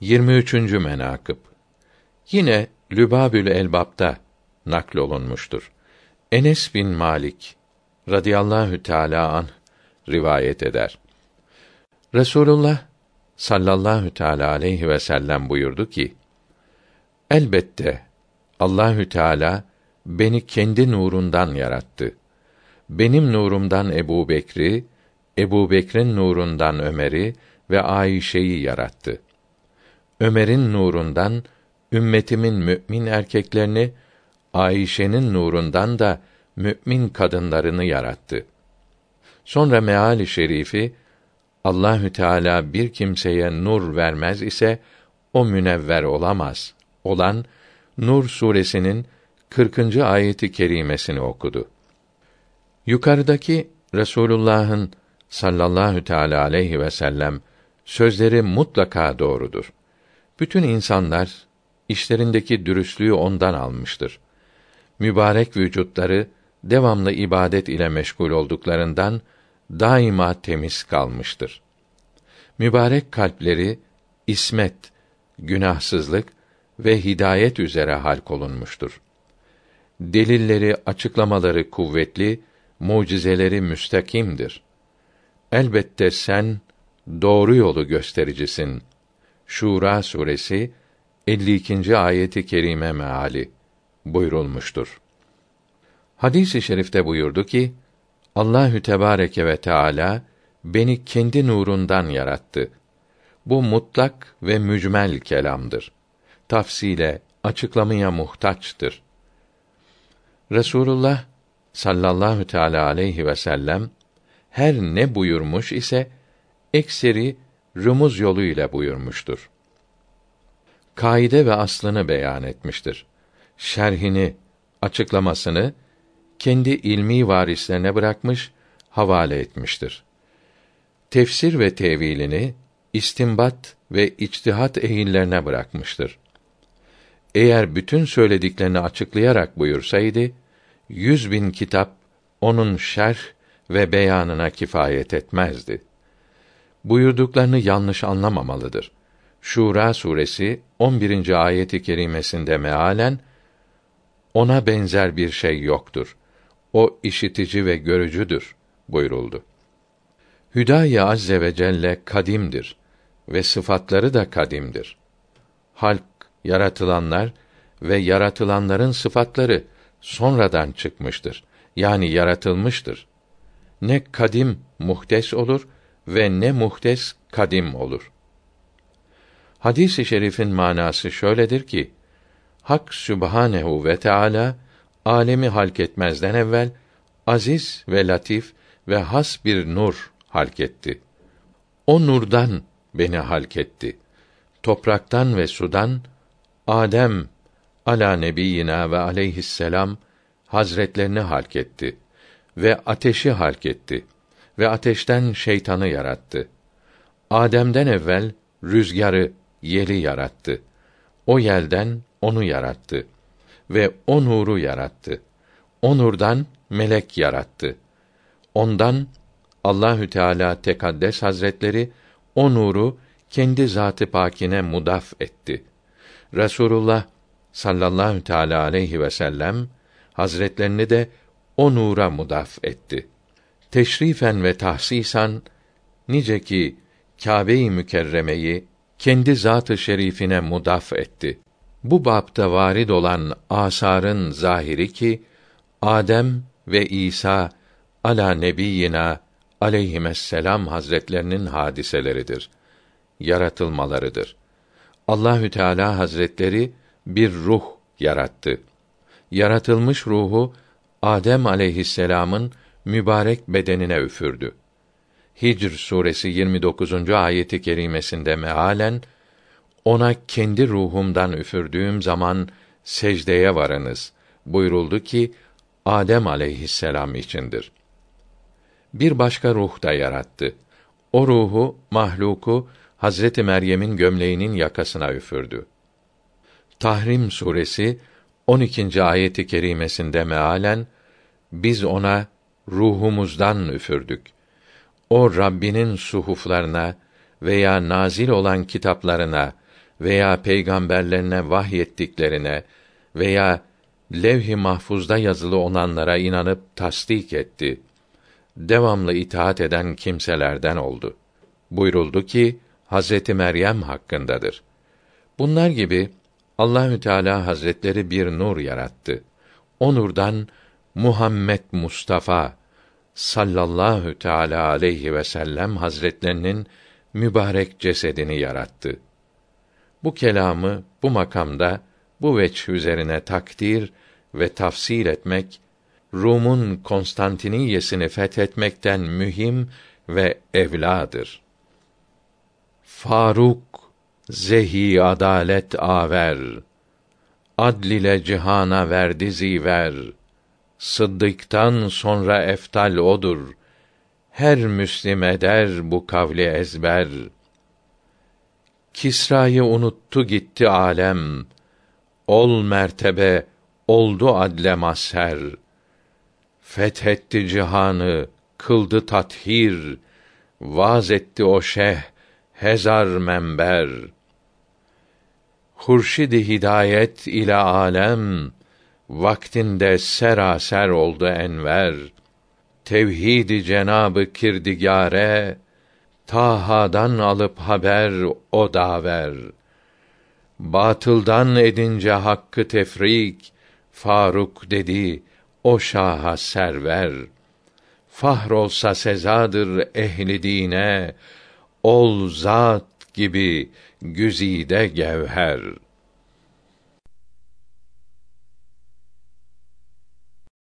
23. menakıb Yine Lübabül Elbab'da naklolunmuştur. Enes bin Malik radıyallahu teala an rivayet eder. Resulullah sallallahu teala aleyhi ve sellem buyurdu ki: Elbette Allahü Teala beni kendi nurundan yarattı. Benim nurumdan Ebu Bekri, Ebu Bekir'in nurundan Ömer'i ve Ayşe'yi yarattı. Ömer'in nurundan ümmetimin mümin erkeklerini, Ayşe'nin nurundan da mümin kadınlarını yarattı. Sonra meali şerifi Allahü Teala bir kimseye nur vermez ise o münevver olamaz. Olan Nur suresinin 40. ayeti kerimesini okudu. Yukarıdaki Resulullah'ın sallallahu teala aleyhi ve sellem sözleri mutlaka doğrudur. Bütün insanlar işlerindeki dürüstlüğü ondan almıştır. Mübarek vücutları devamlı ibadet ile meşgul olduklarından daima temiz kalmıştır. Mübarek kalpleri ismet, günahsızlık ve hidayet üzere halk olunmuştur. Delilleri, açıklamaları kuvvetli, mucizeleri müstakimdir. Elbette sen doğru yolu göstericisin. Şura suresi 52. ayeti kerime meali buyurulmuştur. Hadis-i şerifte buyurdu ki Allahü Tebareke ve Teala beni kendi nurundan yarattı. Bu mutlak ve mücmel kelamdır. Tafsile, açıklamaya muhtaçtır. Resulullah sallallahu teala aleyhi ve sellem her ne buyurmuş ise ekseri rumuz yoluyla buyurmuştur. Kaide ve aslını beyan etmiştir. Şerhini, açıklamasını kendi ilmi varislerine bırakmış, havale etmiştir. Tefsir ve tevilini istimbat ve içtihat ehillerine bırakmıştır. Eğer bütün söylediklerini açıklayarak buyursaydı, yüz bin kitap onun şerh ve beyanına kifayet etmezdi. Buyurduklarını yanlış anlamamalıdır. Şura suresi 11. ayeti kerimesinde mealen ona benzer bir şey yoktur. O işitici ve görücüdür buyuruldu. Hüdayi azze ve celle kadimdir ve sıfatları da kadimdir. Halk, yaratılanlar ve yaratılanların sıfatları sonradan çıkmıştır. Yani yaratılmıştır. Ne kadim muhtes olur ve ne muhtes kadim olur. Hadis-i şerifin manası şöyledir ki Hak Sübhanehu ve Teala alemi halk etmezden evvel aziz ve latif ve has bir nur halk etti. O nurdan beni halk etti. Topraktan ve sudan Adem ala nebiyina ve aleyhisselam hazretlerini halk etti ve ateşi halk etti ve ateşten şeytanı yarattı. Adem'den evvel rüzgarı, yeli yarattı. O yelden onu yarattı ve o nuru yarattı. O nurdan melek yarattı. Ondan Allahü Teala Tekaddes Hazretleri o nuru kendi zatı pakine mudaf etti. Resulullah sallallahu teala aleyhi ve sellem hazretlerini de o nura mudaf etti. Teşrifen ve tahsisan nice ki Kâbe-i Mükerremeyi kendi zatı şerifine mudaf etti. Bu bapta varid olan asarın zahiri ki Adem ve İsa ala nebiyina aleyhisselam hazretlerinin hadiseleridir. Yaratılmalarıdır. Allahü Teala Hazretleri bir ruh yarattı. Yaratılmış ruhu Adem aleyhisselam'ın mübarek bedenine üfürdü. Hicr suresi 29. ayeti kerimesinde mealen ona kendi ruhumdan üfürdüğüm zaman secdeye varınız buyuruldu ki Adem aleyhisselam içindir. Bir başka ruh da yarattı. O ruhu mahluku Hazreti Meryem'in gömleğinin yakasına üfürdü. Tahrim suresi 12. ayeti kerimesinde mealen biz ona ruhumuzdan üfürdük. O Rabbinin suhuflarına veya nazil olan kitaplarına veya peygamberlerine vahyettiklerine veya levh-i mahfuzda yazılı olanlara inanıp tasdik etti. Devamlı itaat eden kimselerden oldu. Buyuruldu ki Hazreti Meryem hakkındadır. Bunlar gibi Allahü Teala Hazretleri bir nur yarattı. O nurdan Muhammed Mustafa sallallahu teala aleyhi ve sellem hazretlerinin mübarek cesedini yarattı. Bu kelamı bu makamda bu veç üzerine takdir ve tafsil etmek Rum'un Konstantiniyesini fethetmekten mühim ve evladır. Faruk zehi adalet aver adl ile cihana verdi ziver Sıddık'tan sonra eftal odur. Her Müslim eder bu kavli ezber. Kisra'yı unuttu gitti alem. Ol mertebe, oldu adle mazher. Fethetti cihanı, kıldı tathir. Vaz etti o şeh, hezar menber. Hurşid-i hidayet ile alem vaktinde seraser oldu enver. Tevhid-i Cenabı Kirdigare Taha'dan alıp haber o daver. Batıldan edince hakkı tefrik Faruk dedi o şaha server. Fahr olsa sezadır ehli dine ol zat gibi güzide gevher.